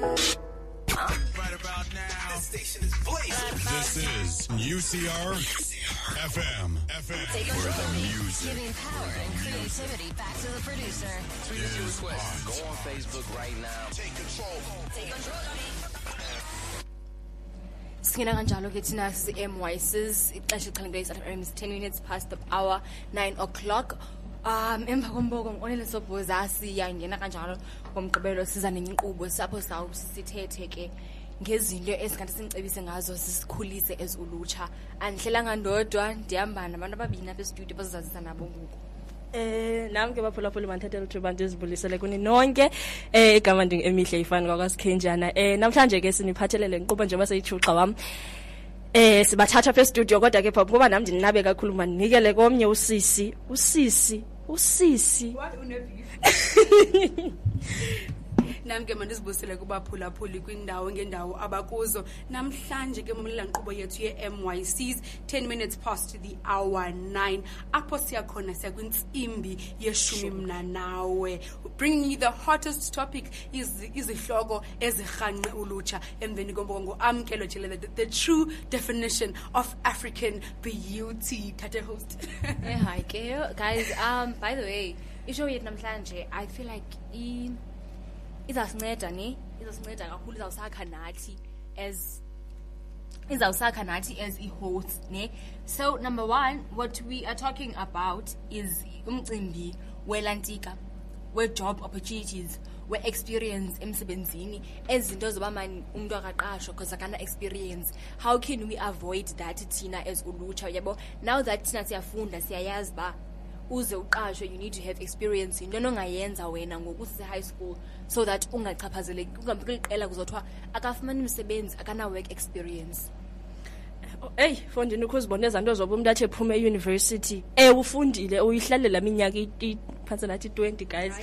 Right about now, this is UCR FM. FM. Take the music Giving power and creativity back to the producer. is Go on. Facebook right now. Take control. Take control. singena kanjalo ke thina si-mycs ixesha iqhelengelo isatm is 10 minutes past the hour 9 o'clock um emva komboko ngonele sobhoza siyangena kanjalo ngomgqibelo siza nenye inkqubo sapho sithethe ke ngezinto ezingathi sinicebise ngazo sisikhulise as ulutsha. Andihlelanga ndodwa ndihamba nabantu ababini apha estudio bazazisa nabo ngoku. Eh nami ke baphulaphuli mandithathela ithuba ndizibulisele kuni nonke. Eh igama ndingemihle ifani kwakwasikhenjana eh namhlanje ke siniphathelele inkqubo njengoba seyijuxa wam. Eh sibathatha apha estudio kodwa ke phambi kuba nami ndinabe kakhulu mandinikele komnye usisi. Usisi usisi nam ke mandizibusele kubaphulaphuli kwindawo ngendawo abakuzo. Namhlanje ke mamelela nkqubo yethu ye-mycs 10 minutes past the hour 9 apho siya kwintsimbi yeshumi mna nawe bringing you the hottest topic izi- izihloko ezirhanqe ulutsha. Emveni komboko nguamkelo jelele the, the true definition of african beauty. Thathe host. Eh, hi ke guys um by the way ishow yethu namhlanje i feel like izasinceda ne? Izasinceda kakhulu izawusakha nathi as izawusakha nathi as i-host ne? So number one what we are talking about is umcimbi welantika we-job opportunities we-experience emsebenzini ezinto zoba mani umntu akaqashwa because akana-experience how can we avoid that thina as ulutsha yabo now that thina siyafunda siyayazi uba uze uqashwe you need to have experience yinto onongayenza wena ngoku sise-high school so that ungachaphazeleki ungabi kuliqela kuzothiwa akafumani msebenzi akana-work experience Ey, fondini ukuzibona ezanto zoba umuntu athi ephume euniversity. Eh ufundile uyihlalela minyaka i phansi nathi 20 guys.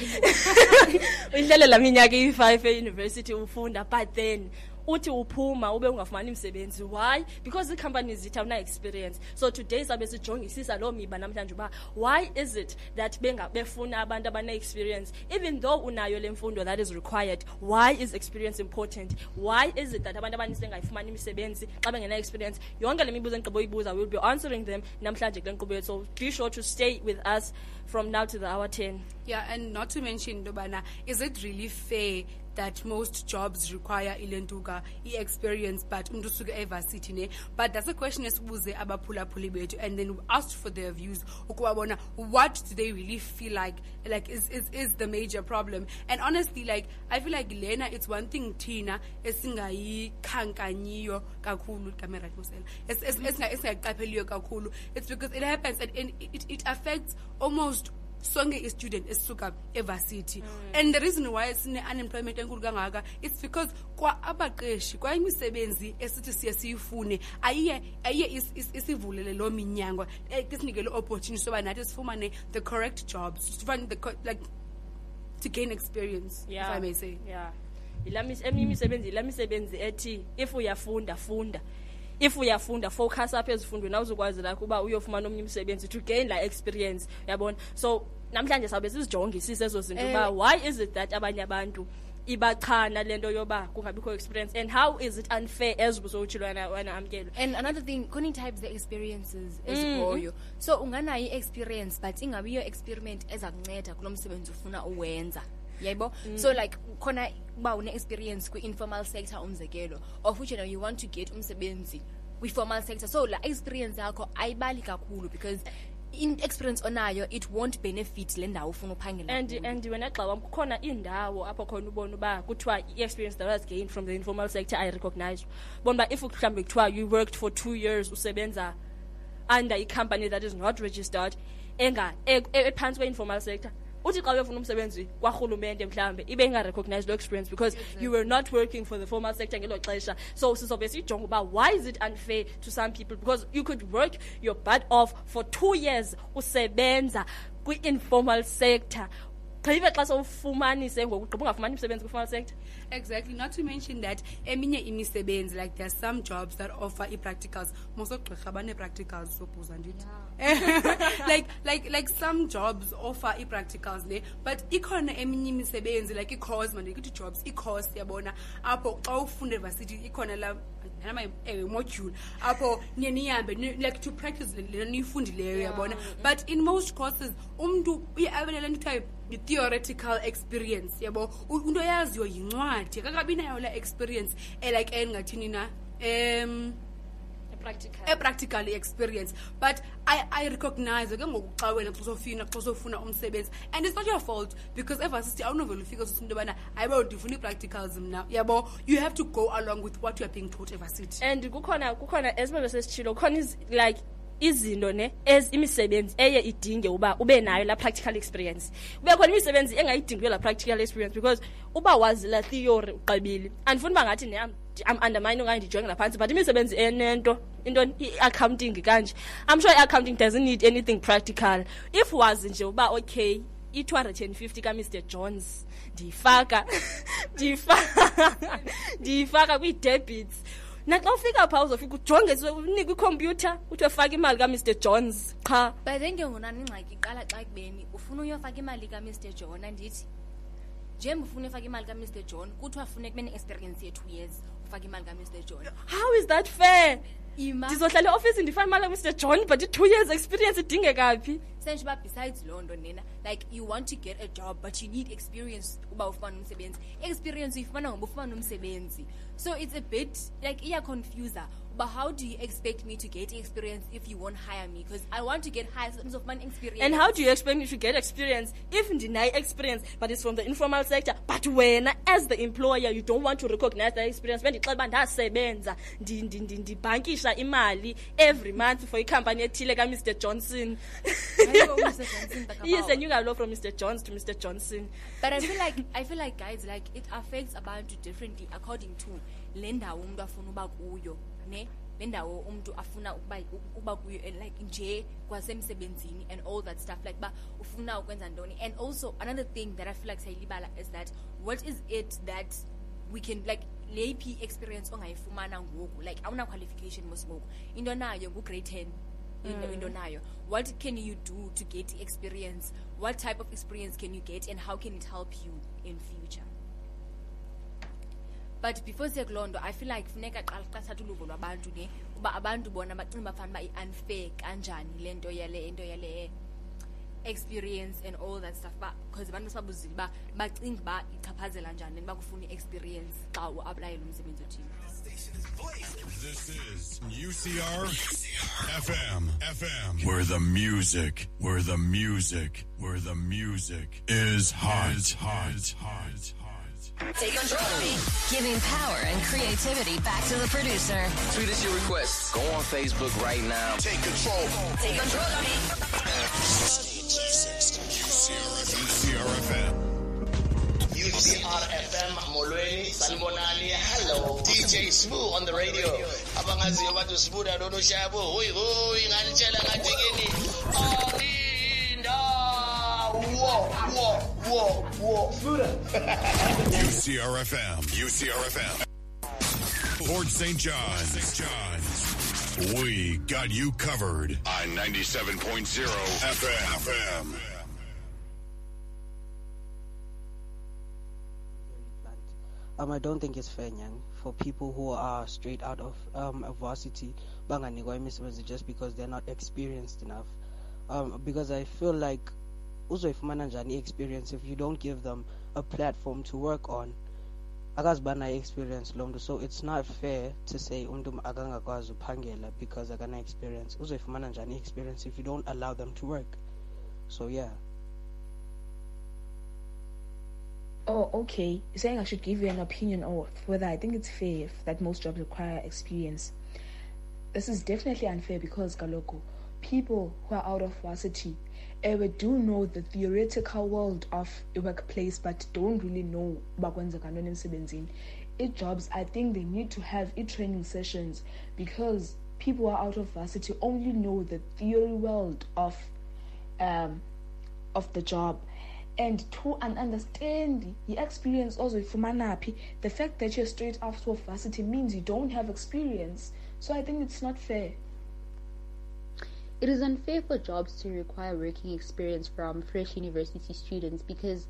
uyihlalela minyaka i5 euniversity ufunda but then uthi uphuma ube ungafumani umsebenzi why? Because the companies zithi awuna experience. So today sabe sijongisisa loo miba namhlanje uba why is it that benga befuna abantu abane experience? Even though unayo le mfundo that is required why is experience important? Why is it that abantu abaninzi imisebenzi xa bengena experience? Yonke le mibuzo engigqibo uyibuza we'll be answering them namhlanje kule nkqubo yethu. So be sure to stay with us from now to the hour 10 Yeah, and not to mention, Dobana, is it really fair that most jobs require ilentuka i-experience but umntu usuke evasithi ne. But that's a question esibuze abaphulaphuli bethu and then we asked for their views ukuba what do they really feel like like is, is, is the major problem? And honestly like i feel like lena it's one thing thina esingayikhankanyiyo kakhulu camera kusela es- es- esinga- esingaqapheliyo kakhulu. It's because it happens and, and it, it affects almost sonke i-student esisuka evasithi and the reason why sine-unemployment enkulu kangaka it's because kwa abaqeshi kwayimisebenzi esithi siye siyifune ayiye ayiye is- is- isivulele loo minyango eh, isinike loo opportunity soba nathi sifumane the correct jobs sifane the like to gain experience if i may say. yeah. Yila mis- eminye imisebenzi yila misebenzi ethi if uyafunda funda if uyafunda focus apha ezifundweni awuzukwazi la kuba uyofumana omnye umsebenzi to gain la experience uyabona? So namhlanje sawube sizijongisise ezo zinto uba Eh. why is it that abanye abantu ibachana lento yoba kungabikho experience and how is it unfair as busowutshilo wena amkelo and another thing kuni-types the-experiences ezikhoyo. So unganayo i-experience but ingabi iyo experiment eza kunceda kulo msebenzi ufuna uwenza Mm. yabo mm. so like khona uba une-experience kwi-informal sector umzekelo of which you, know, you want to get umsebenzi kwi-formal sector. So la experience yakho ayibali kakhulu because in-experience onayo it won't benefit le ndawo ufuna uphangela and and wena xa wam kukhona iindawo apho khona ubona uba kuthiwa i-experience that was gained from the informal sector ayirecognized bona uba if mhlawumbi kuthiwa you worked for two years usebenza under i-company that is not registered enga ephantsi kwe-informal sector uthi xa uyofuna umsebenzi kwarhulumente mhlawumbe ibe ingarecognized lo experience because you were not working for the formal sector ngelo xesha. So sizobe sijonga uba why is it unfair to some people? Because you could work your butt off for two years usebenza kwi-informal sector gqibe xa sowufumanise ngoku gqiba ungafumani umsebenzi kwi-formal sector. Exactly not to mention that eminye imisebenzi like there are some jobs that offer i-practicals. Most ogqirha banee-practicals sobhuza ndithi like like like some jobs offer i-practicals ne but ikhona eminye imisebenzi like i-course mandikithi jobs i-course yabona. Apho xa ufunda evasithi ikhona la nama ewe module. Apho niye nihambe like to practice le- le niyifundileyo yabona but in most courses umntu uye abe nale nto kuthiwa yi-theoretical experience yabo into yaziyo yincwadi akakabi nayo la experience eh, like endingathini na um practical. E-practical experience. But I, I recognize ke ngoku xa wena xa sofina xa sofuna umsebenzi. And it's not your fault because evasithi awunovele ufike usithi into yobana ayibo ndifuna ii-practicals mna. Yabo you have to go along with what you are being taught evasithi and kukhona kukhona esibe besesitshilo khona iz- like izinto ne imisebenzi eye idinge uba ube nayo la practical experience. Kube khona imisebenzi engayidingi la practical experience because uba wazi la theory uqabile. Andifuni uba ngathi ne am undermine okanye ndijongela phantsi but imisebenzi enento into i-accounting kanje. I'm sure i-accounting doesn't need anything practical. If wazi nje uba okay i-250 kamr jones ndiyifaka ndiyifaka ndiyifaka kwii-debits naxa ufika phaa uzofika ujonge unikwe ikhompyutha uthi wefaka imali kamr. Jones qha but then ke ngona ingxaki iqala xa ekubeni ufuna uyofaka imali kamr. John andithi njengoba ufuna uyofaka imali kamr. John kuthiwa funeka ube ne-experience ye-two years ufake imali kamr. John. How is that fair? Ndizohlala eofisi ndifane imali kamr. John but i-two years experience idingeka sentsho besides loo nto nena like you want to get a job but you need experience uba i-experience uyifumana so it's a bit like iyaconfuser uba how do you expect me to get experience if you won't hire me? Because i want to get hired so ndizofumana experience. And how do you expect me to get experience if deny experience but it's from the informal sector? But when, as the employer you don't want to recognize that experience. Bendixela uba ndasebenza ndi- ndi- ndi- ndibhankisha imali every month for ikhampani ethile Mr. johnson Hayibo, uMr. Johnson, Takabawa. yes enyuka lo from mr johns to mr johnson but i feel like i feel like guys like it affects abantu differently according to le ndawo umntu afuna uba kuyo ne le ndawo umntu afuna ukuba kuyo and like nje kwasemsebenzini and all that stuff like uba ufuna ukwenza and also another thing that i feel like sayilibala is that what is it that we can like leyiphi experience ongayifumana ngoku like awuna qualification mos ngoku into nayo ngu-grade ten into, into nayo. What can you do to get experience? What type of experience can you get and how can it help you in future? But before siye i feel like funeka xa thatha uluvo lwabantu ne uba abantu bona bacinga bafana uba i-unfair kanjani yale into yale experience and all that stuff. Because abantu sabuzile uba bacinga uba ichaphazela njani and bakufuna i-experience xa uaplayela umsebenzi othile This is UCR FM. FM. Where the music, where the music, where the music is hot. Is hot. Hot. Hot. Take control of me. Giving power and creativity back to the producer. Tweet us your requests. Go on Facebook right now. Take control. Take control UCRFM molweni sanibonani hello DJ Sbu on the radio abangaziyo bathi Sbu da lolu shabo hoyi hoyi nganitshela ngathi kini anginda wo wo wo wo UCR FM. UCR FM. Port St. John's. St. John's. We got you covered on 97.0 FM. FM. Um, I don't think it's fair, Nyang, for people who are straight out of um, varsity just because they're not experienced enough. Um, because I feel like uzoyifumana njani experience if you don't give them a platform to work on. akazibana experience lo so it's not fair to say umntu akangakwazi uphangela because akana experience uzoyifumana njani experience if you don't allow them to work so yeah Oh, okay. You're saying I should give you an opinion of whether I think it's fair that most jobs require experience. This is definitely unfair because Galoko, people who are out of varsity ever do know the theoretical world of a workplace but don't really know. It jobs I think they need to have it training sessions because people who are out of varsity only know the theory world of um of the job and two and understand i-experience also ozoyifumana phi the fact that you're straight out of varsity means you don't have experience so i think it's not fair It is unfair for jobs to require working experience from fresh university students because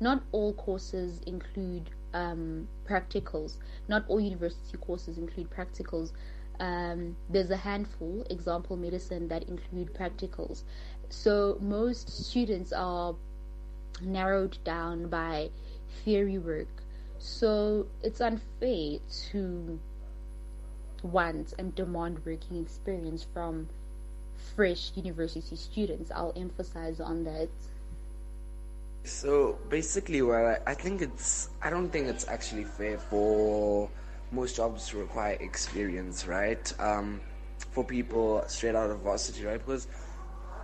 not all courses include um, practicals. Not all university courses include practicals. Um, there's a handful, example medicine, that include practicals. So most students are narrowed down by theory work. So it's unfair to want and demand working experience from fresh university students. I'll emphasize on that. So basically, well, I, think it's. I don't think it's actually fair for most jobs to require experience, right? Um, for people straight out of varsity, right? Because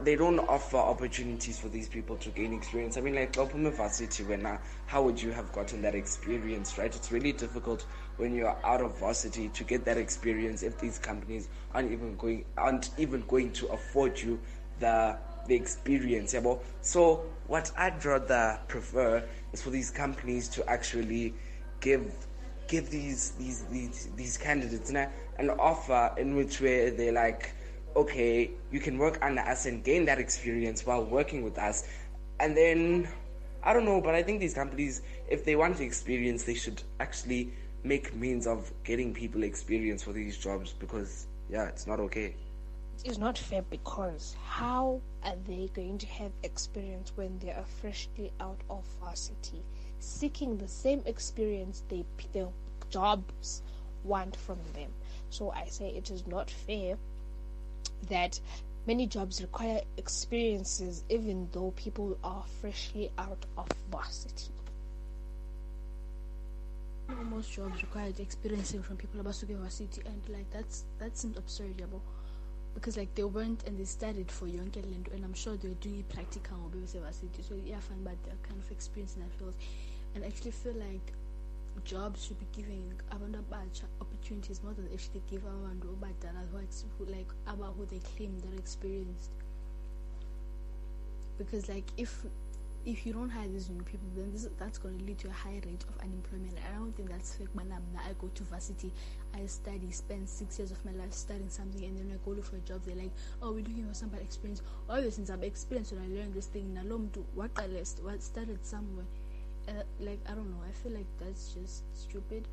they don't offer opportunities for these people to gain experience. I mean, like open varsity, when uh, how would you have gotten that experience, right? It's really difficult when you're out of varsity to get that experience if these companies aren't even going aren't even going to afford you the the experience. Yeah, but so what I'd rather prefer is for these companies to actually give give these these these, these candidates an, an offer in which way they're like okay, you can work under us and gain that experience while working with us. And then, I don't know, but I think these companies, if they want experience, they should actually make means of getting people experience for these jobs because, yeah, it's not okay. It is not fair because how are they going to have experience when they are freshly out of varsity, seeking the same experience they the jobs want from them? So I say it is not fair that many jobs require experiences even though people are freshly out of varsity. most jobs require experiencing from people abasuke varsity and like that's that seems absurd yabo. Because like they went and they studied for yonke lento and i'm sure they were doing it practical ngoba besevasithi so iyafana but they're kind of experienced in that field. And I actually feel like jobs should be giving abantu abatsha opportunities more than actually give abantu abadala who, like about who they claim they're experienced. Because like if if you don't hire these new people then this that's going to lead to a high rate of unemployment. I don't think that's fake man i go to varsity i study spend six years of my life studying something and then i go look for a job. They're like oh we're looking for somebody experienced. Obviously things i've experienced when i learned this thing. Nalo mntu waqala what started somewhere uh, like i don't know i feel like that's just stupid.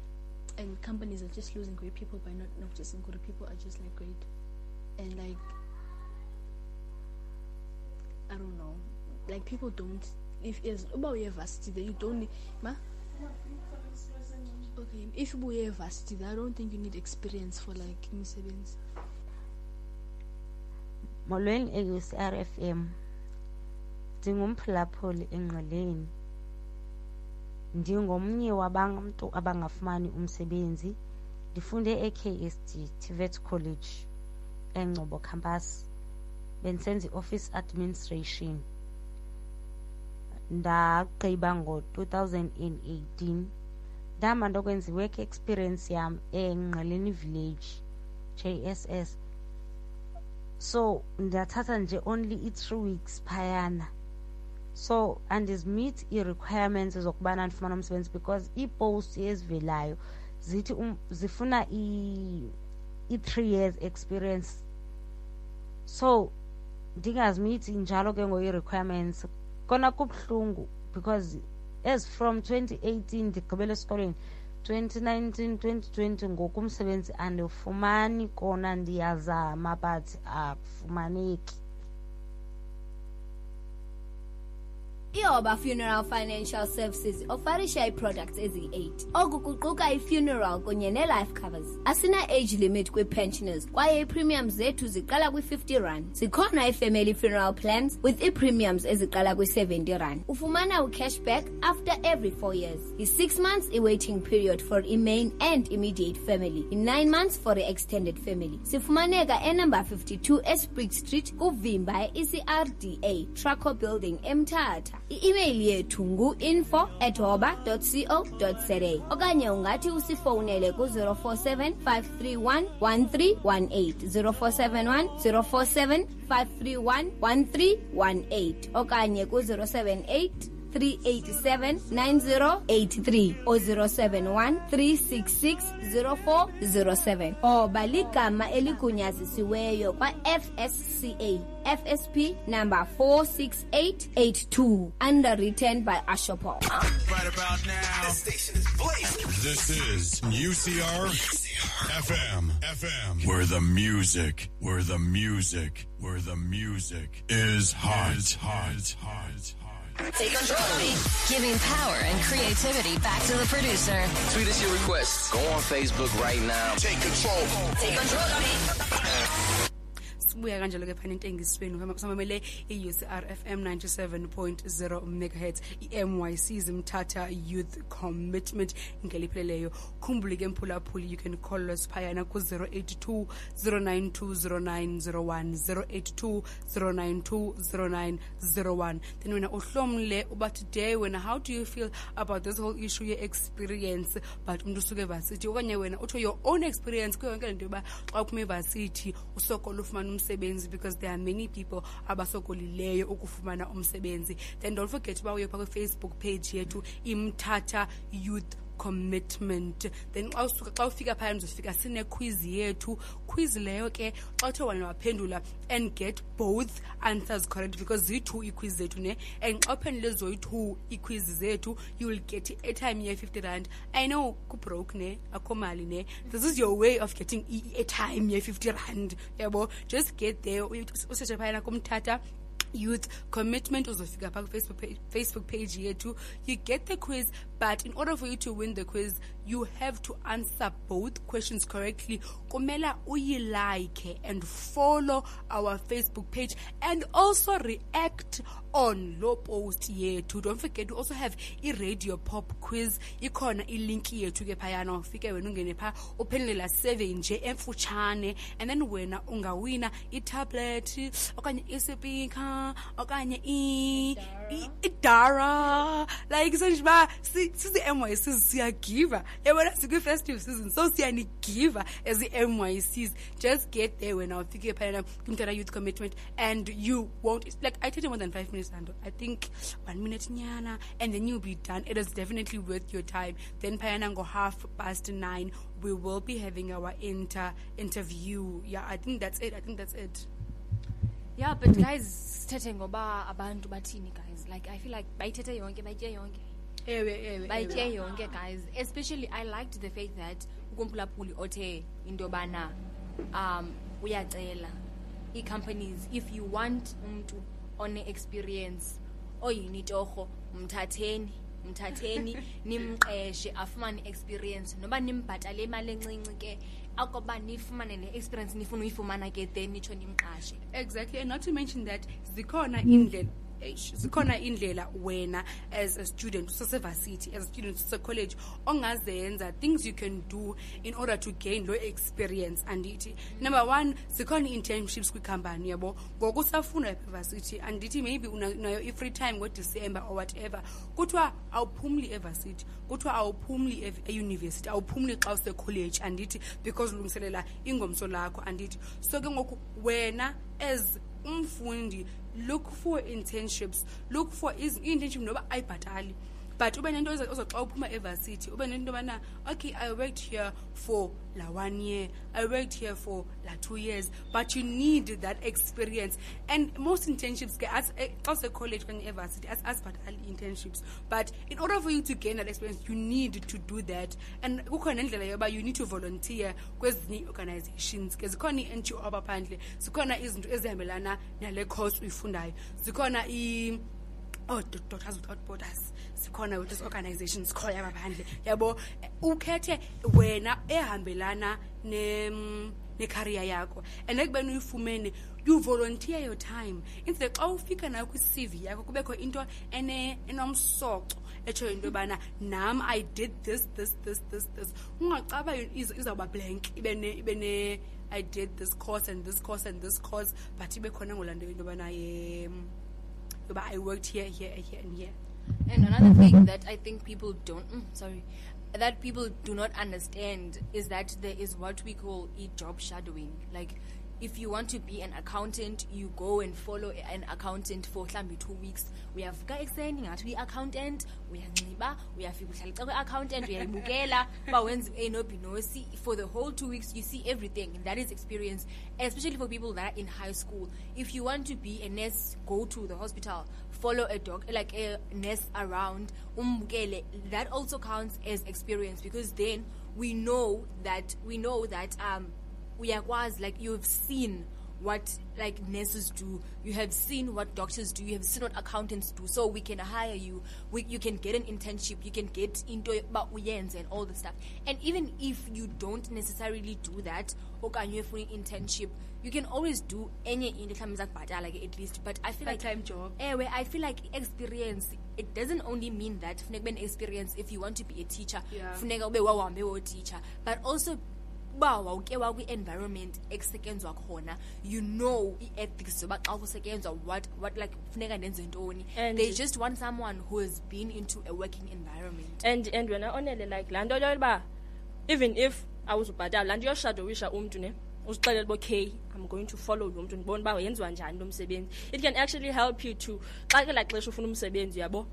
And companies are just losing great people by not noticing. Good people are just like great. And like i don't know. Like people don't if it's about uye varsity then you don't need ma? Okay if uba uye varsity i don't think you need experience for like imisebenzi. Molweni e-UCR FM ndingumphulaphuli engqeleni ndingomnye wabantu abangafumani umsebenzi ndifunde e-KSD tivet College eNgcobo campus bendisenza i-office administration. Ndagqiba ngo-2018 ndihamba ndokwenza i-work experience yam engqeleni village jss so ndathatha nje only i-three weeks phayana so andizimit ii-requirements zokubana ndifumane umsebenzi because iipost ezivelayo zithi um, zifuna i-three years experience. So ndingazimithi njalo ke ngoyi-requirements kona kubuhlungu because as from 2018 ndigqibele esikolweni 2019 2020 ngoku umsebenzi andiwufumani kona ndiyazama but akufumaneki ihoba funeral financial services ofarisha ii-products eziyi-8 oku kuquka i-funeral kunye ne-life covers. Asina-age limit kwii-pensioners kwaye ii-premiums zethu ziqala kwi-50 rand. Zikhona ii-family funeral plans with ii-premiums eziqala kwi-70 rand. Ufumana ucashback after every four years. I-6 months i-waiting period for i-main and immediate family. I-9 months for i-extended family. Sifumaneka enumber 52 esprit street kuvimba e-ecrda traco building emthatha i-imeyili yethu ngu-info at hoba co za okanye ungathi usifowunele ku-047 531 1318 0471 047 531 1318 okanye ku-078 387 9083 or 071 366 0407 or baligama eligunyazisiweyo kwa-fsca fsp number 46882 underwritten by Assupol Right about now, this station is blazing. This is UCR, FM, FM, where the music, where the music, where the music is hot, is hot, is hot, is hot. Take control. Giving power and creativity back to the producer. Tweet us your requests. Go on Facebook right now. Take control. Take control. Sibuya kanjalo ke phana entengisweni. Samamele i-ucr fm 97.0 megahertz i-myc zimthatha youth commitment. Ngelipheleleyo khumbule ke mphulaphuli you can call us phayana ku-082 092 0901 082 092 0901 then wena uhlomle uba today wena how do you feel about this whole issue ye-experience? But umntu usuke evasithi okanye wena utsho your own experience kuyo yonke le nto yoba xa uphuma evasithi usokola ufumana umsebenzi because there are many people abasokolileyo ukufumana umsebenzi. Then don't forget uba uye phaa kwifacebook page yethu imthatha youth commitment. Then xa usuka xa ufika phaya ndizofika sinequiz yethu. Quiz leyo ke xa uthe wena waphendula and get both answers correct because ziyi-two iquiz zethu ne? And xa uphendule zoyi-two iquiz zethu you will get i-airtime ye-fifty rand. I know kubroke ne? Akho mali ne? This is your way of getting i-airtime ye-fifty rand yabo? Just get there usetshe phayana kumthatha youth commitment uzofika phaa facebook page yethu. You get the quiz but in order for you to win the quiz you have to answer both questions correctly. Kumela uyilike and follow our facebook page and also react on loo post yethu. Don't forget we also have i-radio pop quiz. Ikhona ilinki yethu ke phayana. Ufike wena ungene phaa uphendulela survey nje emfutshane and then wena ungawina itablet okanye isipika okanye idara. like senje uba sizi-mycs siyagiva. Eh, Yabona sikwi-festive season so siyanigiva as i-mycs just get there wena ufike phayana kumtata youth commitment and you won't like i take more than five minutes and i think one minute nyana and then you'll be done. It is definitely worth your time. Then phayana ngo half past nine we will be having our inter interview. Yeah i think that's it. I think that's it. Yeah but guys sithethe ngoba abantu bathini guys? Like i feel like bayithethe yonke bayitye yonke ewe ewe bayitye yonke guys. Especially i liked the fact that ukumphulaphuli othe into yobana um uyacela. Ii-companies if you want umntu one-experience oyinitorho mthatheni mthatheni nimqeshe afumane experience. Noba nimbhatale imali encinci ke akoba nifumane ne-experience nifuna uyifumana ke then nitsho nimqashe. Exactly and not to mention that zikhona indlela eish, zikhona indlela wena as a student usesevasithi as a student usecollege ongazenza things you can do in order to gain lo experience andithi. Number one zikhona ii-internships kwikhampani yabo? Ngoku usafunda evasithi andithi maybe una- unayo i-free time ngodisemba or whatever. Kuthiwa awuphumli evasithi kuthiwa awuphumli eyunivesithi awuphumli xa usekholeji andithi because ulungiselela ingomso lakho andithi. So ke ngoku wena as umfundi look for internships. Look for i-internship noba ayibhatali but ube nento oza oza xa uphuma evasithi ube nento yobana okay i worked here for la one year i worked here for la two years but you need that experience. And most internships ke xa usecollege kanye evasithi asibhatali internships but in order for you to gain that experience you need to do that. And kukhona nendlela yoba you need to volunteer kwezinye ii-organizations ke. Zikhona ii-ngo apha phandle zikhona izinto ezihambelana nale course uyifundayo zikhona i- oh Do- doctors without borders zikhona with this organization zikhoyo apha phandle yabo ukhethe wena ehambelana ne necareer yakho. And ekubeni uyifumene you volunteer your time. Instead xa ufika nayo kwi-cv yakho kubekho into enomsoco etshoyo into yobana nam i did this this this this this. Ungacaba iz- izawuba blank ibe ne i did this course and this course and this course but ibe khona ngolaa nto into yobana ye yoba i worked here here here and here And another thing that I think people don't, mm, sorry, that people do not understand is that there is what we call e job shadowing. Like, if you want to be an accountant you go and follow an accountant for mhlawumbi two weeks. We have uyavuka ekuseni ngathi uyi-accountant uyanxiba uyafika uhlalitsa kwe-accountant uyayibukela uba wenza enobhinosi for the whole two weeks you see everything that is experience especially for people that are in high school. If you want to be a nurse go to the hospital follow a dog like a nurse around umbukele. That also counts as experience because then we know that we know that um uyakwazi like you've seen what like nurses do you have seen what doctors do you have seen what accountants do so we can hire you we, you can get an internship you can get into about uyenze and all the stuff and even if you don't necessarily do that okanye ufuna internship you can always do enye into mhlawumbi zakubhatala ke at least but i feel like Part-time job. ewe i feel like experience it doesn't only mean that funeka ube ne-experience if you want to be a teacher Yeah. funeka ube wawuhambe woteacher but also uba wawuke wakwi-environment ekusetyenzwa khona you know i-ethics zoba xa kusetyenzwa what, what like funeka ndenze ntoni. And- they just want someone who has been into a working environment. And and wena onele like laa nto yoba even if awuzubhatala laa nto yoshadowisha umntu ne uzixelele uba okay i'm going to follow lo mntu ndibona uba yenziwa njani lo msebenzi. It can actually help you to xa ke laa xesha ufuna umsebenzi yabo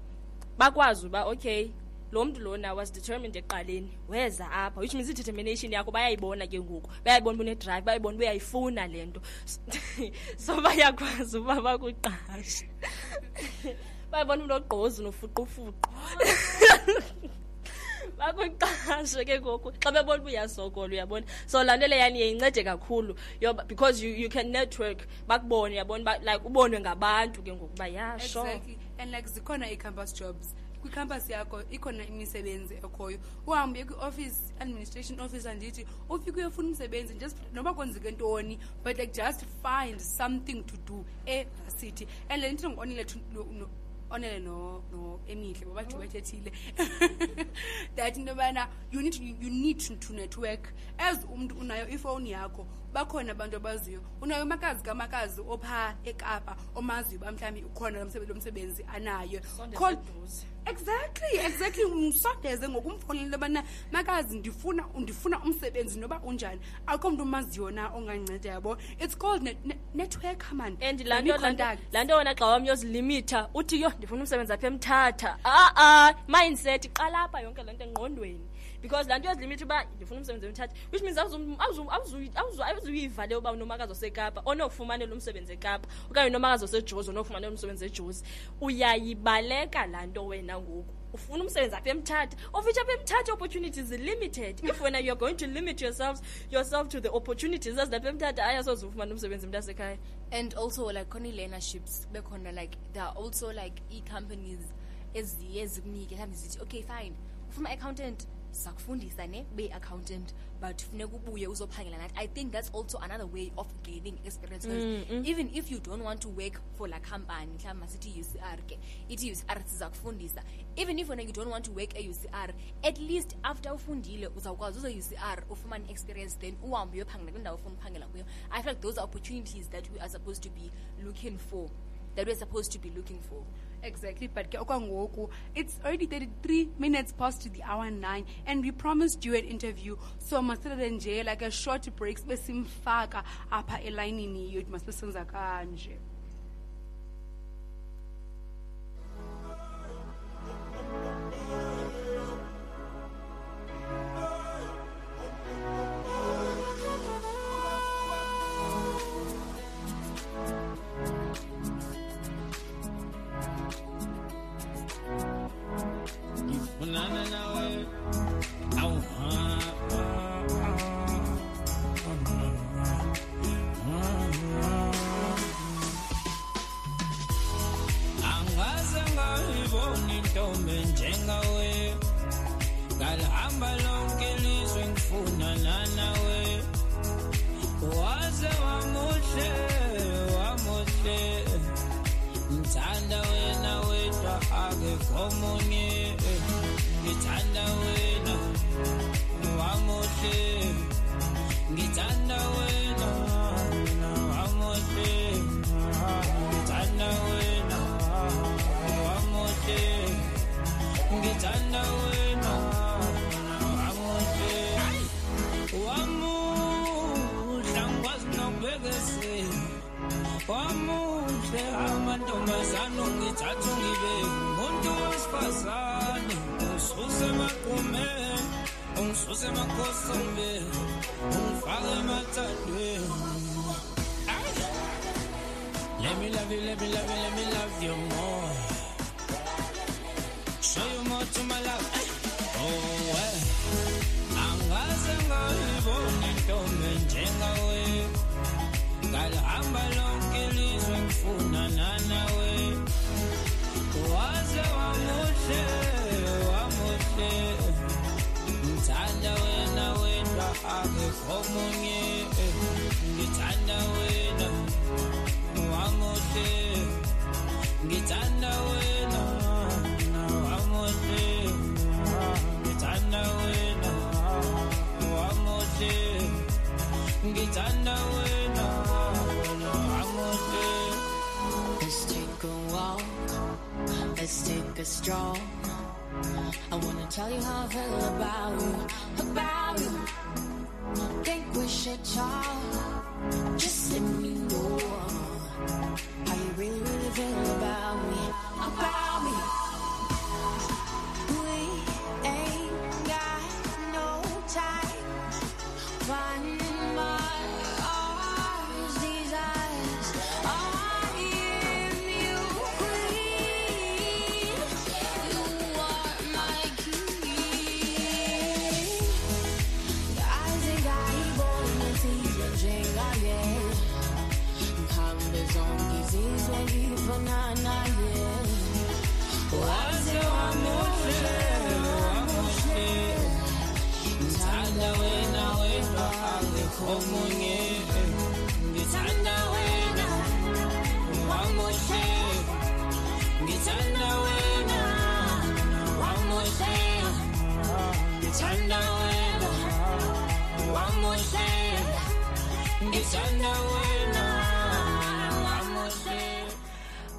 bakwazi uba okay lo mntu lona was determined ekuqaleni weza apha which means i-determination yakho bayayibona ke ngoku. Bayayibona uba unedrive bayayibona uba uyayifuna le nto. So bayakwazi uba bakuqashe. Bayabona umntu ogqozi nofuqufuqu bakuqashe ke ngoku. Xa bebona uba uyasokola uyabona. So laa nto leyani iye incede kakhulu yoba because you, you can network. Bakubone uyabona like ubonwe ngabantu ke ngoku uba ya sure. Exactly. And like zikhona ii-campus jobs kwicampus yakho ikhona imisebenzi ekhoyo? Uhambe kwi-office administration office andithi ufike uyofuna umsebenzi just noba kwenzeke ntoni but like just find something to do evasithi and le nto ngonele onele no no emihle bobathi oh. bethethile that into yobana you need to, you need to, to network. As umntu unayo ifowuni yakho bakhona abantu abaziyo. Unayo makazi kamakazi ophaa ekapa omaziyo uba mhlawumbi ukhona lo msebenzi- anayo. Exactly exactly. Msondeze ngokumfonela into yobana makazi ndifuna ndifuna umsebenzi noba unjani. Akho mntu umaziyo na onganceda yabo? It's called net, net, network man. And laa nto- wona xa wam yozilimitha uthi yho ndifuna umsebenzi apha emthatha. A-a mindset iqala apha yonke laa nto engqondweni because laa nto yozilimitha uba ndifuna umsebenzi emthatha which means awuzu- awuzu- awuzu- awuzu- awuzuyiva le uba unomakazi osekapa onokufumanela umsebenzi ekapa okanye unomakazi osejozi onokufumanela umsebenzi ejozi. Uyayibaleka laa nto wena ngoku. Ufuna umsebenzi apha emthatha of which apha emthatha opportunities limited. If wena you're going to limit yourselves yourself to the opportunities ezilapha emthatha ayasoze ufumane umsebenzi umntu asekhaya. And also like khona ii-learnerships bekhona like there are also like ii-companies eziye zikunike mhlawumbi zithi okay fine ufuna accountant sakufundisa ne ube accountant but funeka ubuye uzophangela nathi. I think that's also another way of gaining experience Mm, mm. even if you don't want to work for la company mhlawumbi masithi ucr ke ithi ucr siza kufundisa even if wena you don't want to work e-ucr at least after ufundile uzawukwazi uze-ucr ufumane experience then uhambe uyophangela kwindawo ofuna uphangela kuyo. I feel like those are opportunities that we are supposed to be looking for that we're supposed to be looking for exactly but it's already 33 minutes past the hour 9 and we promised you an interview. So nje like a short break simfaka apha elayinini yethu masibe senza kanje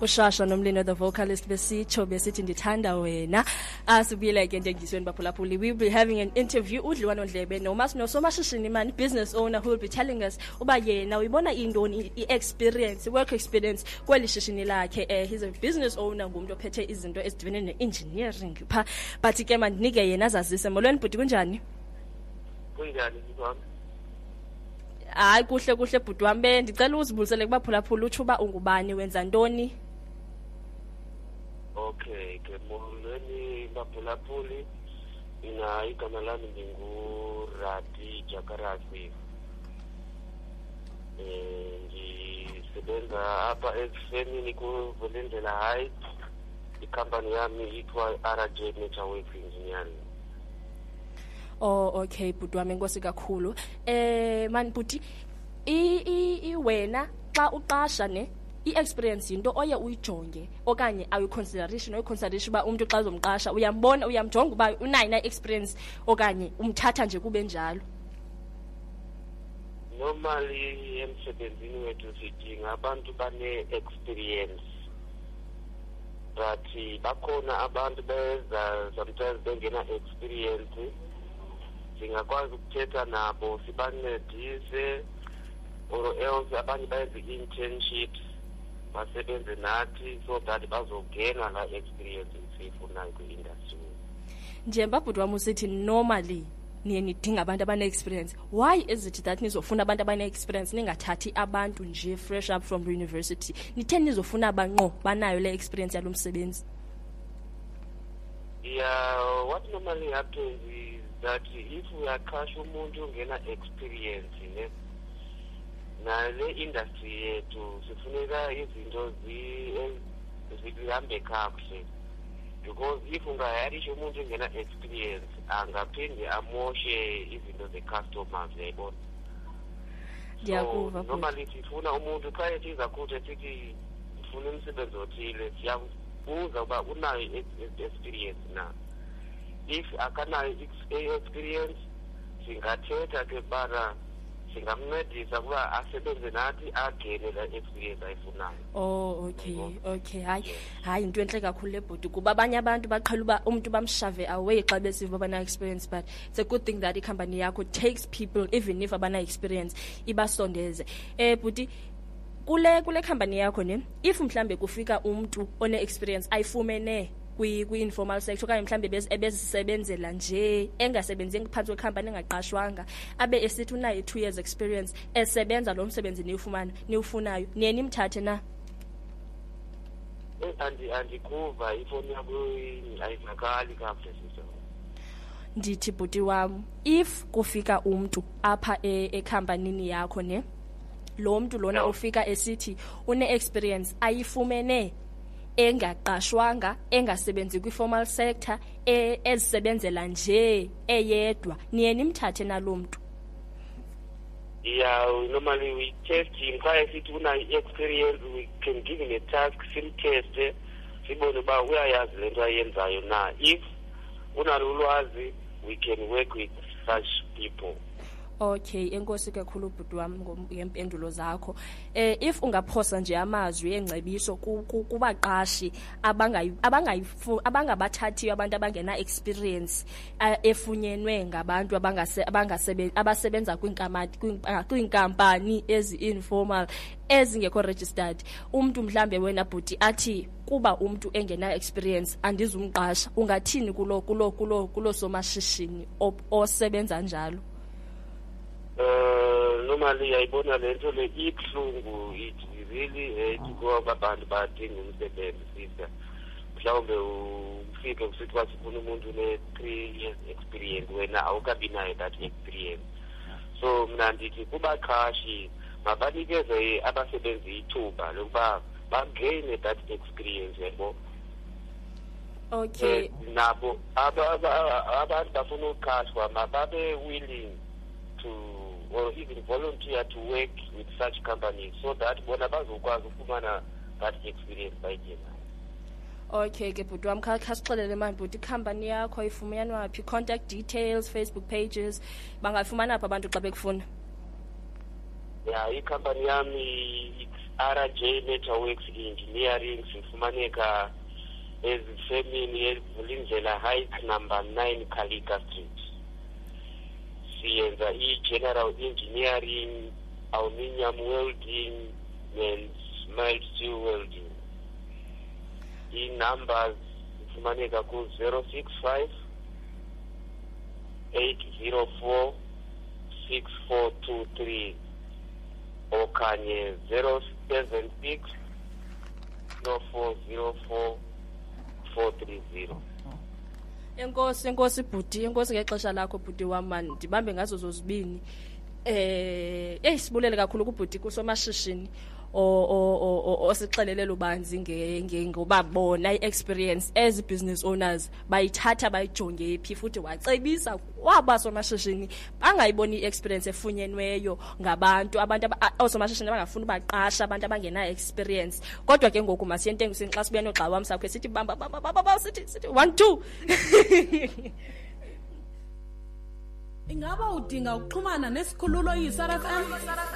ushasha nomlino the vocalist besitsho besithi ndithanda wena. Asibuyele ke entengisweni baphulaphuli. We will be having an interview. Udliwano ndlebe nomas nosomashishini mani business owner who will be telling us uba yena uyibona intoni i-experience work experience kweli shishini lakhe. Eh, he's a business owner ngumuntu ophethe izinto ezidibene ne-engineering. Pha but ke mandinike yena azazise. Molweni bhuti kunjani? Hayi kuhle kuhle bhuti wam be ndicela uzibulisele kubaphulaphula utsho uba ungubani wenza ntoni okay ke molweni baphulaphuli mina igama lami ndingurati jakarasi eh ngisebenza apha ekufemini kuvelendlela height ikhampani yami ithiwa rj nature works engineering Oh okay bhuti wami enkosi kakhulu. Eh man bhuti i i i wena xa uqasha ne i-experience yinto oye uyijonge okanye ayi-consideration oyi-consideration uba umntu xa uzomqasha uyambona uyamjonga uba unayo na experience okanye umthatha nje kube njalo. Normally emsebenzini wethu sidinga abantu bane-experience but bakhona abantu beza sometimes bengena-experience singakwazi ukuthetha nabo sibancedise or else abanye bayenze i-internships. Basebenze nathi so that bazogena la experience siyifunayo kwi-industry njengoba bhuti wam usithi normally niye nidinga abantu abane-experience. Why is it that nizofuna abantu abane-experience? Ningathathi abantu nje fresh up from university. Nitheni nizofuna banqo banayo le experience yalo msebenzi. Yeah what normally happens is that if uyaqasha umuntu ongena-experience ne nale industry yethu sifuneka izinto zi- eh, zihambe kakuhle. Because if ungayarisha umuntu ongena-experience angaphinde amoshe izinto ze-customers ndiyakuva so normally sifuna umuntu xa ethi izakuthi sithi ndifuna umsebenzi othile siyabuza uba unayo i-experience na. If akanayo i-experience singathetha ke bana singamncedisa ukuba asebenze nathi agene la experience ayifunayo. Oh okay okay. Hayi hayi into entle kakhulu le bhuti kuba abanye abantu baqhela uba umntu bamshave away xa besiva bana-experience but it's a good thing that icompany yakho takes people even if abana-experience ibasondeze. Eh bhuti kule kule company yakho ne if mhlambe kufika umuntu one experience ayifumene kwi-informal sector okanye mhlawumbi ebezisebenzela nje engasebenzi phantsi kwekhampani engaqashwanga abe esithi unayo i-two years experience esebenza lo msebenzi niwufumana niwufunayo. Niye nimthathe na? Eh, andikuva ifoni yakho ayivakali kakuhle ndithi bhuti wam if kufika umntu apha e- ekhampanini yakho ne lo mntu lona ufika esithi une-experience ayifumene engaqashwanga engasebenzi kwi-formal sector e- ezisebenzela nje eyedwa. Niye nimthathe nalo mntu. Yeah normally we test him xa esithi unayo i-experience we can give him a task simteste sibone uba uyayazi le nto ayenzayo na. If unalo ulwazi we can work with such people okay enkosi kakhulu bhuti wam ngeempendulo zakho. Eh if ungaphosa nje amazwi engcebiso ku- ku- kubaqashi abangabathathiyo abantu abangena experience eh, efunyenwe ngabantu abasebenza kwiinkampani ezi-informal ezingekho registered. Umntu mhlambe wena bhuti athi kuba umntu engena experience andizumqasha. Ungathini kulo kulo kulo kulo somashishini osebenza njalo uh normally yayibona le nto le ibuhlungu it really hate ngoba abantu badinga umsebenzi sister. Mhlawumbe ufike usithi uba sifuna umuntu une-three years experience wena awukabi nayo that experience. So mna ndithi kubaqhashi mabanikeze abasebenzi ithuba lokuba bagaine that experience yabo okay. Eh, nabo aba- aba- abantu bafuna ukuqashwa mababe willing to or even volunteer to work with such companies so that bona bazokwazi ukufumana that experience bayidingayo okay ke bhuti wam kha- khasixelele mani bhuti ikhampani yakho ifumanwa phi? Contact details facebook pages bangafumana phi abantu xa bekufuna? Ya ikhampani yami it's rj networks engineering. Sifumaneka ezifemini evulindlela heights number nine kalika street siyenza i-general engineering aluminium welding and mild steel welding. I-numbers zifumaneka ku-zero six five eight zero four six four two three okanye zero seven six zero four zero four four three zero enkosi enkosi bhuti enkosi ngexesha lakho bhuti wam mani ndibambe ngazo zozibini. Eh eyi sibulele kakhulu kubhuti kusomashishini osixelele lubanzi ngoba bona i-experience as business owners bayithatha bayijonge phi futhi wacebisa kwaba somashishini bangayiboni i-experience efunyenweyo ngabantu abantu oosomashishini abangafuni ubaqasha abantu abangena-experience. Kodwa ke ngoku masiyentengisini xa sibuya nogxa wam sakhe sithi bamba sithi sithi one two ingaba udinga ukuxhumana nesikhululo yi-SARFM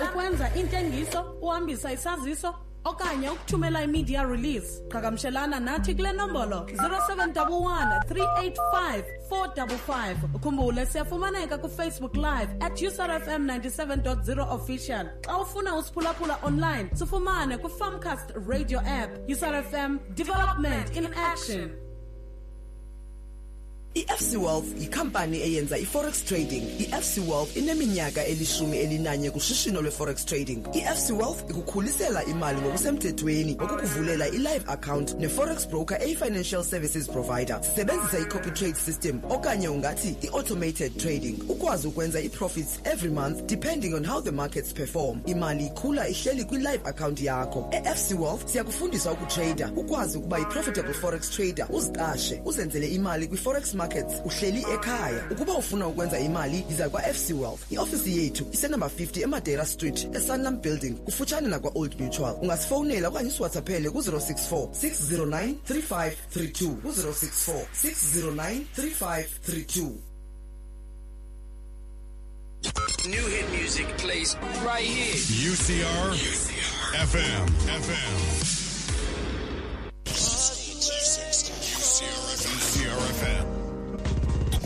ukwenza intengiso uhambisa isaziso okanye ukuthumela i-media release. Qhagamshelana nathi kule nombolo 0711 385 455 ukhumbule siyafumaneka kufacebook live at UCRFM 97.0 official. Xa ufuna usiphulaphula online sifumane kwi-farmcast radio app UCRFM development in action i-fc wealth yikhampani eyenza i-forex trading. I-fc wealth ineminyaka elishumi elinanye kushishino lwe-forex trading. I-fc wealth ikukhulisela imali ngokusemthethweni ngokukuvulela i-live account ne-forex broker eyi-financial services provider. Sisebenzisa i-copy trade system okanye ungathi i-automated trading ukwazi ukwenza i-profits every month depending on how the markets perform. Imali ikhula ihleli kwi-live account yakho. E-fc wealth siyakufundisa ukutrader ukwazi ukuba yi-profitable forex trader uziqashe uzenzele imali kwi-forex markets uhleli ekhaya ukuba ufuna ukwenza imali yiza kwa-fc wealth iofisi yethu isenumber 50 emadera street esunlam building kufutshane nakwa-old mutual ungasifowunela okanye usiwhatsappele ku-064 609 3532 ku-064 609 3532 New hit music plays right here. UCR, FM. FM. UCR FM.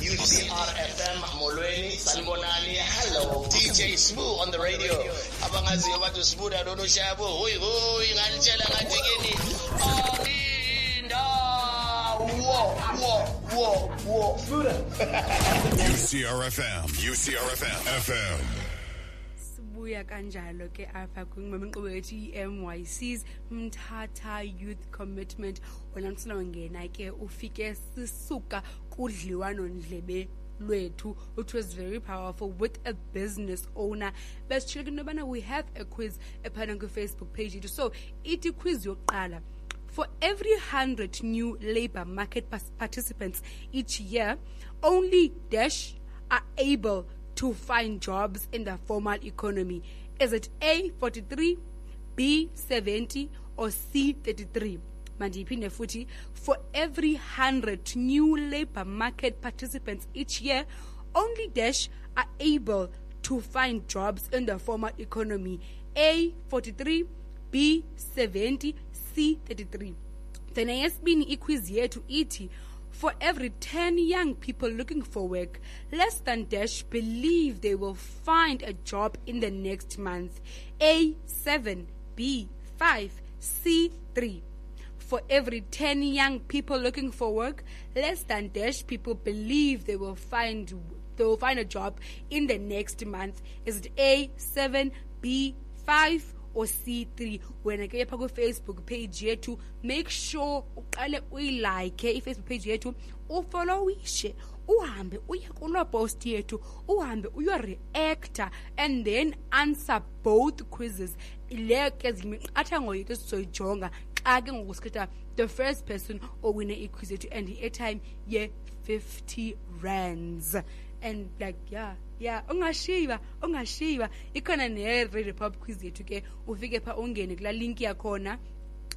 UCR FM molweni sanibonani sanibonani hello dj smooth on the radio abangaziyo bathi usibuda lona ushaya bo hoyi hoyi nganitshela ngathi kini angindawo wo wo wo UCRFM. UCRFM. FM. sibuya kanjalo ke apha kwingxomo inkqubo yethu i-mycs mthatha youth commitment wena msinawungena ke ufike sisuka kudliwano-ndlebe lwethu which was very powerful with a business owner. Besitshile ke into yobana we have a quiz ephana kwifacebook page yethu. So ithi quiz yokuqala for every 100 new labor market participants each year only dash are able to find jobs in the formal economy. Is it a 43 b 70 or c 33 mandiyiphinde futhi for every 100 new labor market participants each year only dash are able to find jobs in the formal economy. A 43 b 70 c 33 then eyesibini iquiz yethu ithi for every 10 young people looking for work less than dash believe they will find a job in the next month. A 7 b 5 c 3 for every 10 young people looking for work less than dash people believe they will find they will find a job in the next month. Is it a 7 b 5 or c3 wena ke pha kwifacebook page yethu make sure uqale uyilike ifacebook page yethu ufollowishe uhambe uye kuloo post yethu uhambe uyoreacta and then answer both quizzes. Leyo ke ziyimiqathango yethu esizoyijonga xa ke ngoku sikhetha the first person owine iquiz yethu and i-airtime ye-50 rands and like yeah yeah ungashiba ungashiba ikhona ne-radio pub quiz yethu ke ufike pha ungene kulaa link yakhona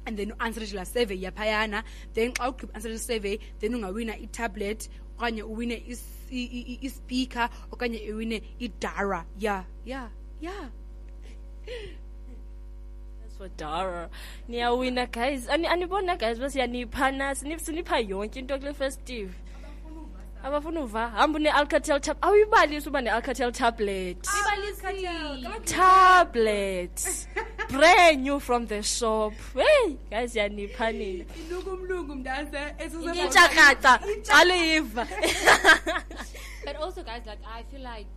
and then uanswerishe laa survey yaphayana then xa ugqiba answerishe survey then ungawina itablet okanye uwine ispeaker okanye iwine idara yeah yeah yeah That's for Dara. Niyawina guys. Ani anibona guys basiyaniphana sinip sinipha yonke into kule festive. Abafuna uva hamba une Alcatel tab. Awuyibalisa uba ne Alcatel tablet. Tablet. Brand new from the shop. Hey guys yaniphanile. ilungu mntase Intshakatha. Aliva. but also guys like i feel like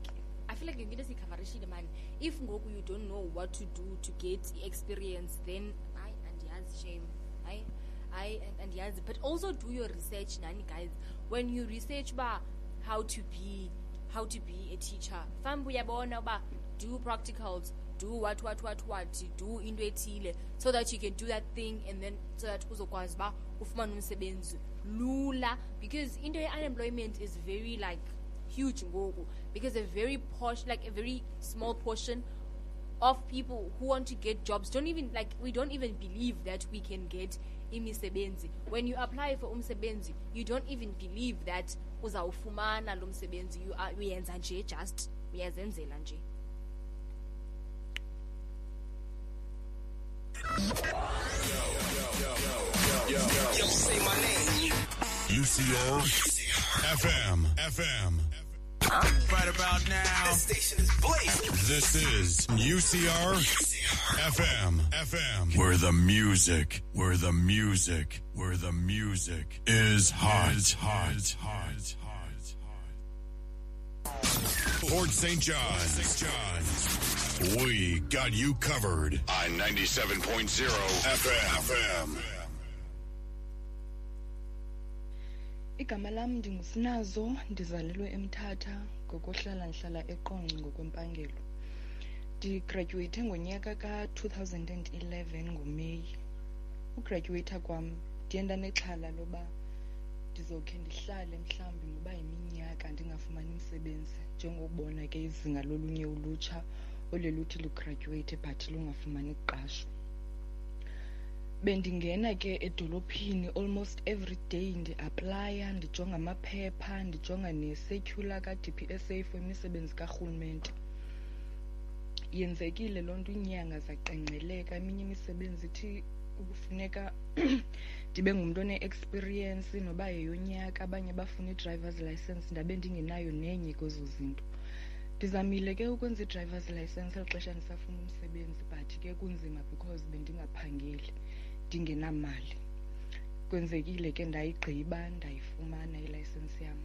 i feel like ngento esiyikhavarishile man if ngoku you don't know what to do to get experience then hayi andiyazi shame hayi hayi and- andiyazi but also do your research nani guys when you research uba how to be how to be a teacher. Fambe uyabona uba do practicals do what what what what do into ethile so that you can do that thing and then so that uzokwazi uba ufumane umsebenzi lula. Because into ye-unemployment is very like huge ngoku. Because a very posh like a very small portion of people who want to get jobs don't even like we don't even believe that we can get imisebenzi when you apply for umsebenzi you don't even believe that uzawufumana lo msebenzi you are uyenza nje just uyazenzela nje Yo, say my name. UCR FM. FM. Right about now. This station is blazing. This is UCR FM. FM. Where the music, where the music, where the music is hot. Is hot. Hot. Port St. John's. St. John's. We got you covered on 97.0 FM. FM. Igama lam ndingusinazo ndizalelwe emthatha ngokohlala ndihlala eqonce ngokwempangelo. Ndigradyuweyithe ngonyaka ka-2011 ngomeyi. Ugradyuweyitha kwam ndiye ndanexhala loba ndizokhe ndihlale mhlawumbi ngoba yiminyaka ndingafumani msebenzi njengobona ke izinga lolunye ulutsha oluye luthi lugradyuweyithe but lungafumani kuqashwa bendingena ke edolophini almost every day ndiaplaya ndijonga amaphepha ndijonga nesecular ka-dpsa for imisebenzi karhulumente. Yenzekile loo nto iinyanga zaqengqeleka eminye imisebenzi ithi kufuneka ndibe ngumntu one-experience noba yeyonyaka abanye bafuna i-drivers license ndabe ndingenayo nenye kwezo zinto. Ndizamile ke ukwenza i-drivers license eli xesha ndisafuna umsebenzi but ke kunzima because bendingaphangeli ndingenamali. Kwenzekile ke ndayigqiba ndayifumana ilayisensi yam.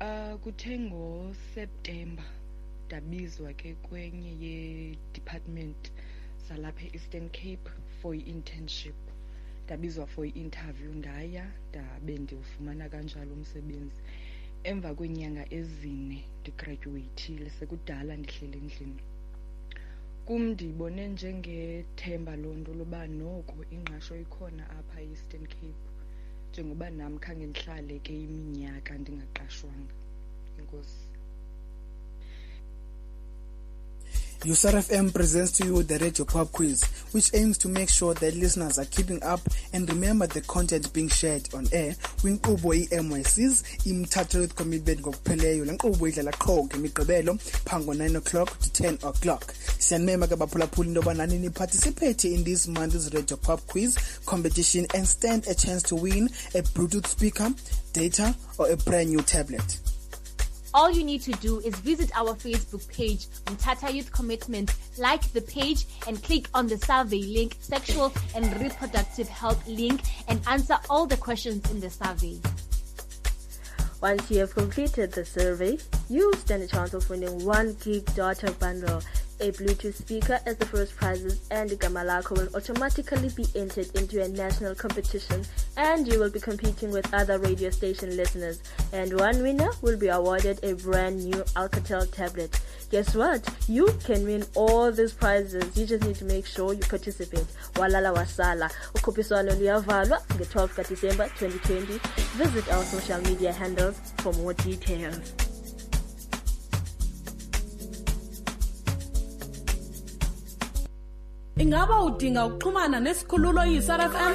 Um kuthe ngoseptemba ndabizwa ke kwenye yee-department zalapha e-eastern cape for i-internship. Ndabizwa for i-interview ndaya ndabe ndiwufumana kanjalo umsebenzi. Emva kweenyanga ezine ndigradyuweyithile sekudala ndihlele endlini kum ndiyibone njengethemba loo nto loba noko ingqasho ikhona apha e-eastern cape njengoba nam khange ndihlale ke iminyaka ndingaqashwanga. Inkosi UCR FM presents to you the Radio Pop Quiz, which aims to make sure that listeners are keeping up and remember the content being shared on air kwinkqubo i-MYCs imthatho youth commitment ngokupheleleyo le nkqubo idlala qho ngemigqibelo phambi ngo-9 o'clock to 10 o'clock siyanimema ke baphulaphula into yoba nani niparticipate in this month's Radio Pop Quiz competition and stand a chance to win a Bluetooth speaker, data or a brand new tablet. All you need to do is visit our Facebook page, Mthatha Youth Commitment, like the page and click on the survey link, sexual and reproductive health link, and answer all the questions in the survey. Once you have completed the survey, you stand a chance of winning one gig data bundle, a Bluetooth speaker as the first prizes, and Gamalako will automatically be entered into a national competition, and you will be competing with other radio station listeners. And one winner will be awarded a brand new Alcatel tablet. Guess what? You can win all these prizes. You just need to make sure you participate. Walala wasala. Ukhuphiswano luyavalwa nge-12 ka-December 2020. Visit our social media handles for more details. Ingaba udinga ukuxhumana nesikhululo yi-SARFM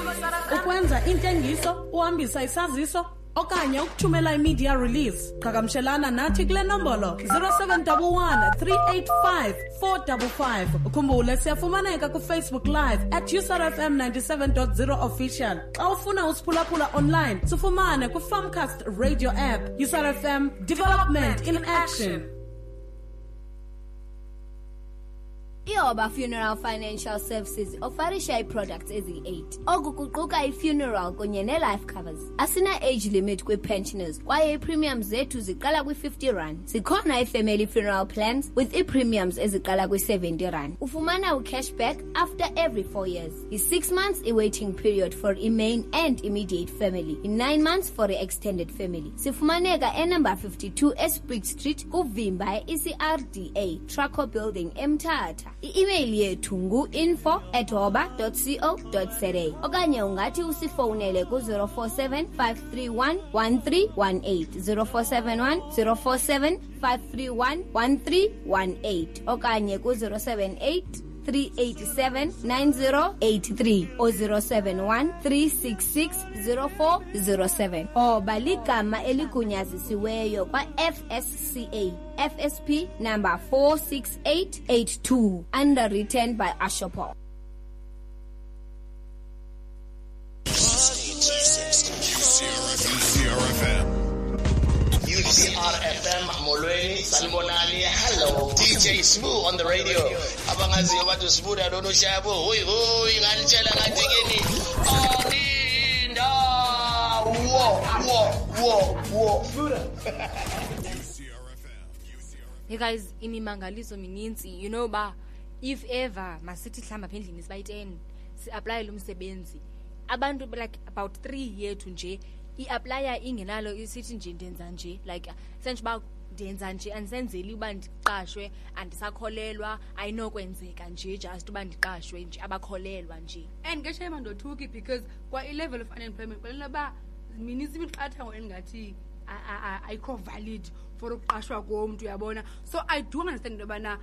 ukwenza intengiso uhambisa isaziso okanye ukuthumela i-media release? Qhagamshelana nathi kule nombolo 0711 385 455 ukhumbule siyafumaneka kufacebook live at UCRFM 97.0 official. Xa ufuna usiphulaphula online sifumane kwi-farmcast radio app UCRFM development in action ihoba funeral financial services ofarisha ii-products eziyi-8 oku kuquka i-funeral kunye ne-life covers. Asina-age limit kwii-pensioners kwaye ii-premiums zethu ziqala kwi-50 rand. Zikhona ii-family funeral plans with ii-premiums eziqala kwi-70 rand. Ufumana ucashback after every 4 years. I-6 months i-waiting period for i-main and immediate family. I-9 months for i-extended family. Sifumaneka enumber 52 esprit street kuvimba e-ecrda traco building emthatha i-email yethu ngu-info at hoba co za okanye ungathi usifowunele ku-047 531 1318 0471 047 531 1318 okanye ku-078 387 9083 o 071 366 0407 hoba ligama eligunyazisiweyo kwa-fsca fsp number 46882 underwritten by ashopol UCRFM molweni sanibonani hello. DJ Smooth on the radio. Abangaziyo bathi sibuda lona ushaya hoyi hoyi nganitshela ngathi kini aninda wo wo wo wo. Hey guys imimangaliso minintsi. You know uba if ever masithi hlamba apha endlini sibayi-ten si-aplayele umsebenzi. Abantu like about three yethu nje i-aplaya ingenalo isithi nje ndenza nje like sentsho uba ndenza nje andisenzeli uba ndiqashwe andisakholelwa. Ayinokwenzeka nje just uba ndiqashwe nje abakholelwa nje. And ngeshaya mandothuki because kwa-i-level of unemployment kwalela uba minintsi imiqathango endingathi ayikho valid for ukuqashwa komntu uyabona? So i do understand into yobana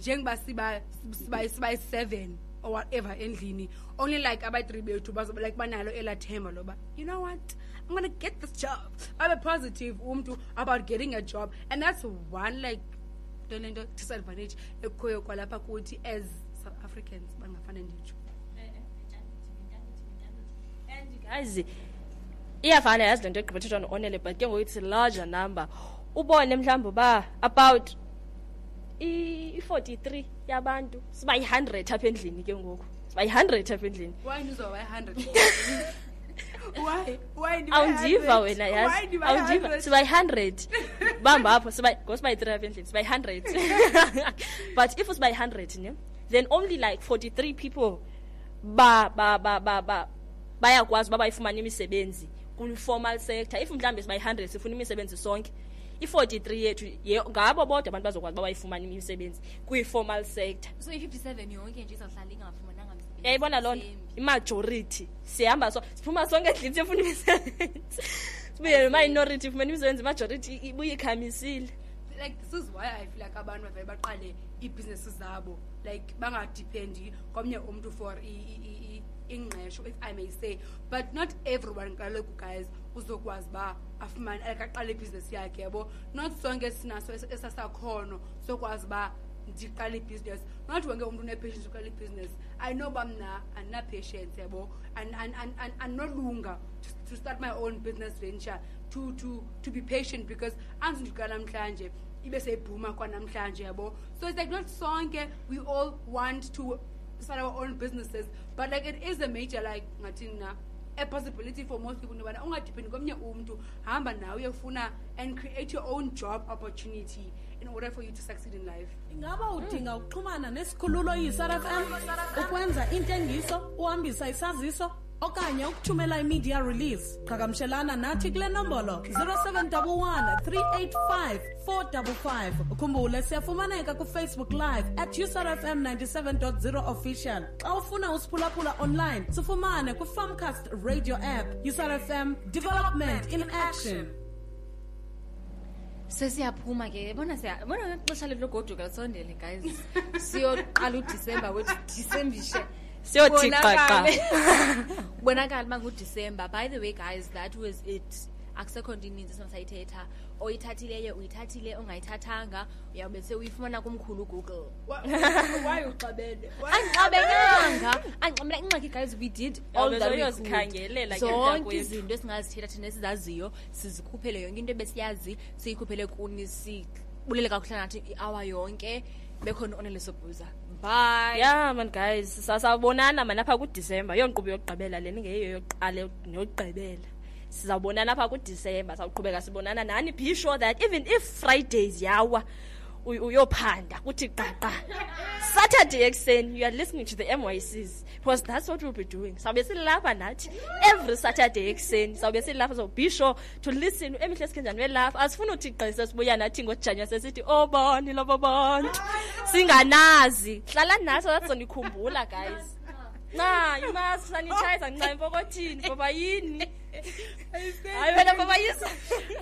njengoba siba- siba- sibayi-seven or whatever endlini. Only like abayi-three bethu like banalo elaa themba loba you know what? I'm gonna get this job. Abe positive umntu about getting a job. And that's one like le nto disadvantage ekhoyo kwalapha kuthi as south africans bangafane nditsho. Guys iyafana yazi le nto egqibethethwa no-onele but ke ngoku it's a larger number. Ubone mhlawumbi uba about i-43 yabantu siba yi-100 apha endlini ke ngoku. Siba yi-100 apha endlini. Yi-hundred? Awundiva 100? wena yazi? Awundiva 100? siba yi-100 bamba apho siba ngosiba yi-3 apha endlini siba yi-100 but if usiba yi-100 ne then only like 43 people ba ba ba ba ba bayakwazi uba bayifumane imisebenzi kwi-formal sector. If mhlawumbi siba yi-100 sifuna imisebenzi sonke i-43 yethu ye- ngabo bodwa abantu bazokwazi uba bayifumane imisebenzi kwi-formal sector. So i-57 yonke nje izawuhlala ingafumananga msebenzi? Uyayibona loo nto. Imajority. Sihamba so siphuma sonke endlini siyofuna imisebenzi. Sibuye neminority ifumene imisebenzi imajority ibuye ikhamisile. Like this is why i feel like abantu bavele baqale iibhizinesi zabo. Like bangadipendi. Komnye umntu for ingqesho if i may say but not everyone kaloku guys uzokwazi uba afumane like aqale ibhizinesi yakhe yabo? Not sonke sinaso es- esasakhono sokwazi uba ndiqale ibhizinesi not wonke umntu unepatience uqala ibhizinesi i know uba mna andinapatience yabo? And- and- and- and- andinolunga to- to start my own business venture to, to, to be patient because anzi ndiqala namhlanje ibe seyibhuma kwanamhlanje yabo? So it's like not sonke we all want to start our own businesses. But like it is a major like ngathi mna a possibility for most people nobana ungadipendi komnye umntu hamba nawe uyofuna and create your own job opportunity in order for you to succeed in life. Ingaba udinga ukuxhumana nesikhululo yi-sarfm ukwenza intengiso uhambisa isaziso okanye ukuthumela i-media release. Qhagamshelana nathi kule nombolo 071 385 455 ukhumbule siyafumaneka kufacebook live at usrfm 97.0 official. Xa ufuna usiphulaphula online sifumane kwi-farmcast radio app usrfm development in action. Sesiyaphuma ke bona bona ixesha lethu lisondele guys. Siyoqala udisemba wethu disembishe Siyothi qaqa. bonakala uba ngudisemba by the way guys that was it. Akusekho nto ininzi esingasayithetha oyithathileyo uyithathile. Ongayithathanga uyawube sewuyifumana kumkhulu uxabene? Andixabekanga andixabela ingxaki guys. We did all zonke izinto esingazithetha thina esizaziyo sizikhuphele yonke into ebesiyazi siyikhuphele kuni sibulele kakuhle nathi iawa yonke bekhona onelesobhuza bye. Yeah man guys sasabonana man apha kudisemba. Yonkqubo yokugqibela le ningeyiyo yokuqala neyokugqibela. Sizawubonana apha kudisemba sawuqhubeka sibonana nani? Be sure that even if fridays yawa uy- uyophanda kuthi qaqa saturday ekuseni you are listening to the mycs because that's what we'll be doing. Sawube silapha nathi every saturday ekuseni sawube silapha so be sure to listen. Emihle sikhenjani welapha asifuni uthi gqise sibuya nathi ngojanywa sesithi oh, obani labo bantu singanazi. Hlalani nathi sazonikhumbula guys na you must sanitize nca empokothini ngoba yini? Hayi wena babayisa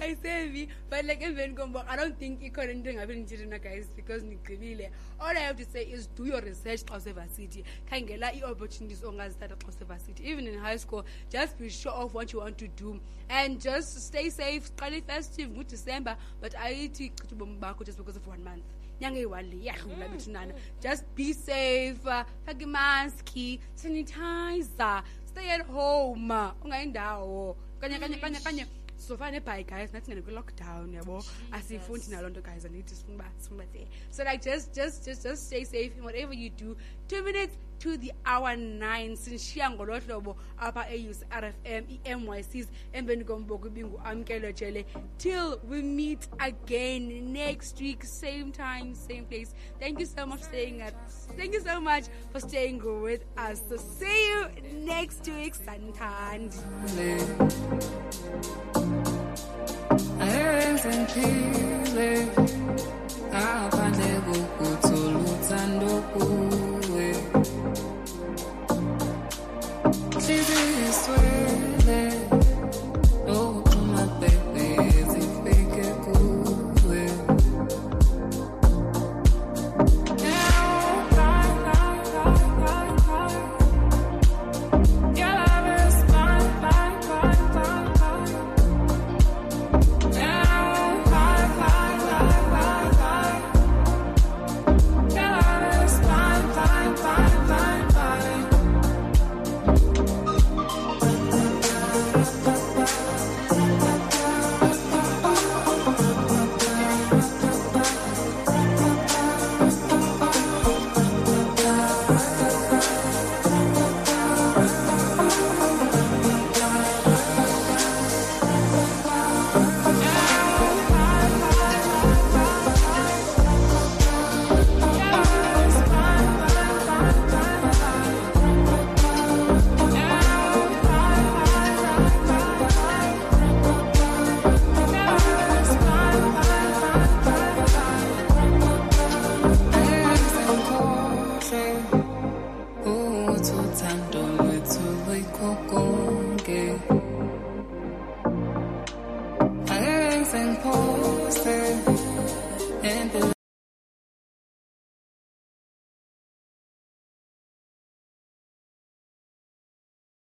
ayisevi but like emveni kombo i don't think ikhona into engabe ndithethena guys because ndigqibile all i have to say is do your research xa usevasithi khangela ii-opportunities ongazithatha xa usevasithi even in high school just be sure of what you want to do. And just stay safe. Qala i-festive ngudisemba but ayithi chitha ubomi bakho just because of one month nyanga eyi-one le iyadlula bethu nana. Just be safe uh, fake imaski sanitizer stay at home. Ungayindawo. Kanye kanye kanye kanye. Sizofana nebhayi guys nathi ngene kwi-lockdown yabo? Asiyifundi naloo nto guys andithi sifuna uba sifuna uba there so like just just just just stay safe in whatever you do two minutes to the hour nine. Sinishiya ngolo hlobo apha eus r f m i-mycs emveni komboko ibingu-amkelo jele. Till we meet again next week same time same place. Thank you so much for staying at thank you so much for staying with us. So see you next week santhandi. Ayenzempile ngaphandle kokuthola uthando kuwe